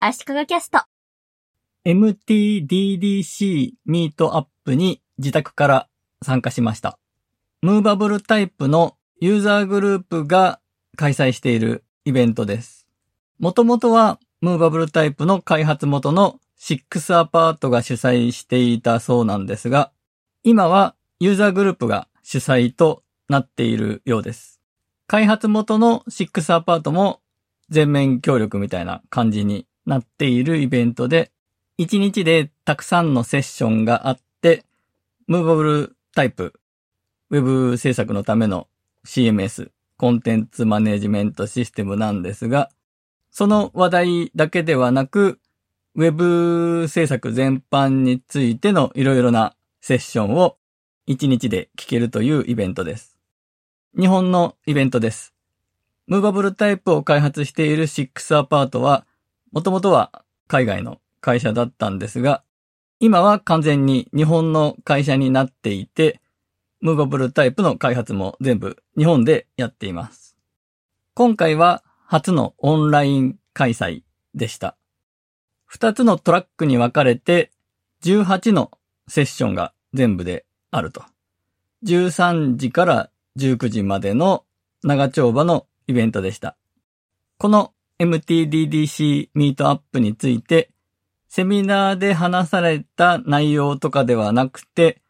足利キャスト。MTDDC ミートアップに自宅から参加しました。ムーバブルタイプのユーザーグループが開催しているイベントです。もともとはムーバブルタイプの開発元の6アパートが主催していたそうなんですが、今はユーザーグループが主催となっているようです。開発元の6アパートも全面協力みたいな感じになっているイベントで、1日でたくさんのセッションがあって、ムーバブルタイプ、ウェブ制作のための CMS、コンテンツマネジメントシステムなんですが、その話題だけではなく、ウェブ制作全般についてのいろいろなセッションを1日で聞けるというイベントです。日本のイベントです。ムーバブルタイプを開発している6アパートは、もともとは海外の会社だったんですが、今は完全に日本の会社になっていて、ムーバブルタイプの開発も全部日本でやっています。今回は初のオンライン開催でした。二つのトラックに分かれて、18のセッションが全部であると。13時から19時までの長丁場のイベントでした。この MTDDC ミートアップについて、セミナーで話された内容とかではなくて、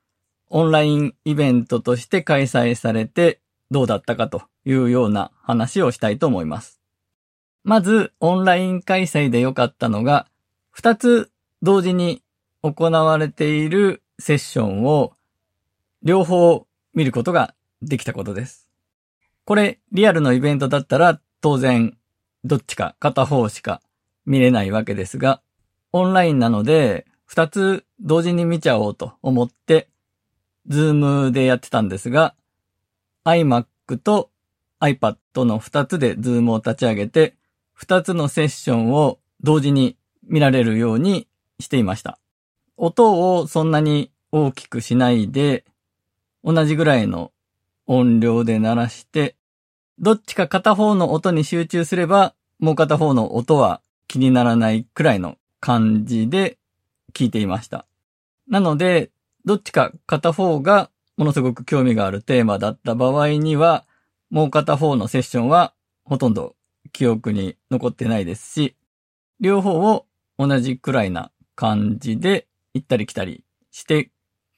オンラインイベントとして開催されてどうだったかというような話をしたいと思います。まず、オンライン開催で良かったのが、二つ同時に行われているセッションを両方見ることができたことです。これ、リアルのイベントだったら当然どっちか片方しか見れないわけですが、オンラインなので、二つ同時に見ちゃおうと思って、ズームでやってたんですが、iMac と iPad の二つでズームを立ち上げて、二つのセッションを同時に見られるようにしていました。音をそんなに大きくしないで、同じぐらいの音量で鳴らして、どっちか片方の音に集中すれば、もう片方の音は気にならないくらいの感じで聞いていました。なので、どっちか片方がものすごく興味があるテーマだった場合には、もう片方のセッションはほとんど記憶に残ってないですし、両方を同じくらいな感じで行ったり来たりして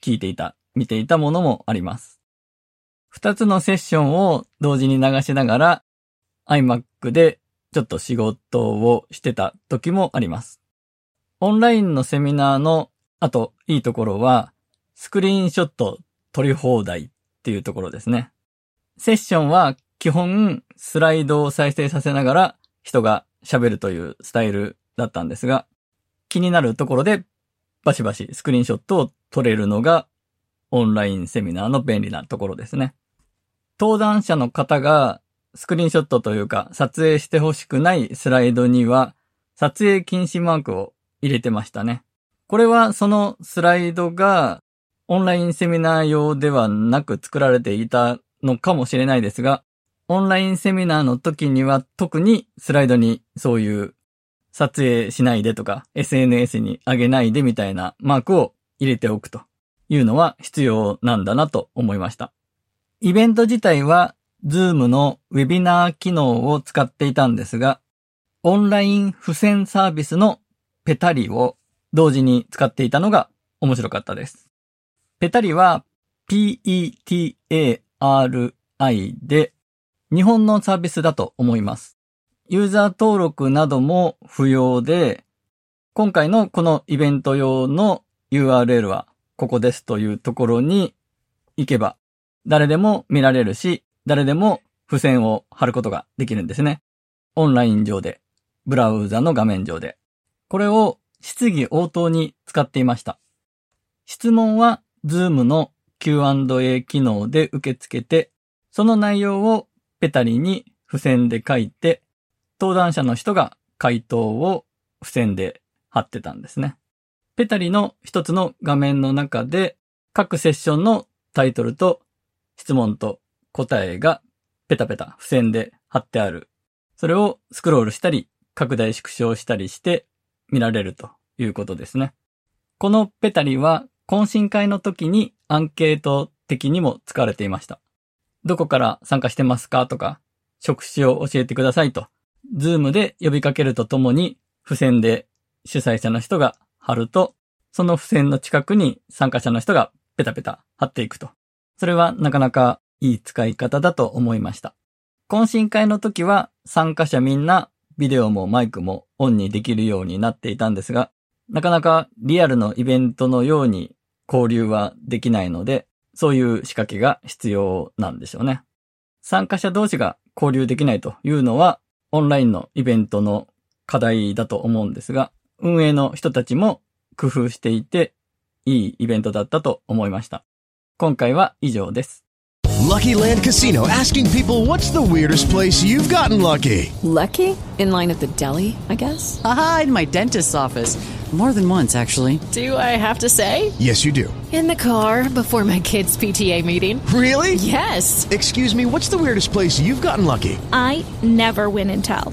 聞いていた、見ていたものもあります。二つのセッションを同時に流しながら iMac でちょっと仕事をしてた時もあります。オンラインのセミナーのあといいところはスクリーンショット撮り放題っていうところですね。セッションは基本スライドを再生させながら人が喋るというスタイルだったんですが、気になるところでバシバシスクリーンショットを撮れるのがオンラインセミナーの便利なところですね。登壇者の方がスクリーンショットというか撮影してほしくないスライドには撮影禁止マークを入れてましたね。これはそのスライドがオンラインセミナー用ではなく作られていたのかもしれないですが、オンラインセミナーの時には特にスライドにそういう撮影しないでとか SNS に上げないでみたいなマークを入れておくというのは必要なんだなと思いました。イベント自体は Zoom のウェビナー機能を使っていたんですが、オンライン付箋サービスのペタリを同時に使っていたのが面白かったです。ペタリは PETARI で日本のサービスだと思います。ユーザー登録なども不要で、今回のこのイベント用の URL はここですというところに行けば誰でも見られるし、誰でも付箋を貼ることができるんですね。オンライン上でブラウザの画面上で。これを質疑応答に使っていました。質問は Zoom の Q&A 機能で受け付けて、その内容をペタリに付箋で書いて、登壇者の人が回答を付箋で貼ってたんですね。ペタリの一つの画面の中で、各セッションのタイトルと質問と答えがペタペタ付箋で貼ってある。それをスクロールしたり、拡大縮小したりして見られるということですね。このペタリは懇親会の時にアンケート的にも使われていました。どこから参加してますかとか、職種を教えてくださいと、ズームで呼びかけるとともに、付箋で主催者の人が貼ると、その付箋の近くに参加者の人がペタペタ貼っていくと。それはなかなかいい使い方だと思いました。懇親会の時は参加者みんなビデオもマイクもオンにできるようになっていたんですが、なかなかリアルのイベントのように交流はできないので、そういう仕掛けが必要なんでしょうね。参加者同士が交流できないというのは、オンラインのイベントの課題だと思うんですが、運営の人たちも工夫していて、いいイベントだったと思いました。今回は以上です。Lucky Land Casino asking people what's the weirdest place you've gotten lucky? Lucky? In line at the deli, I guess? Aha, in my dentist's office. More than once, actually. Do I have to say? Yes, you do. In the car before my kids' PTA meeting. Really? Yes. Excuse me, what's the weirdest place you've gotten lucky? I never win and tell.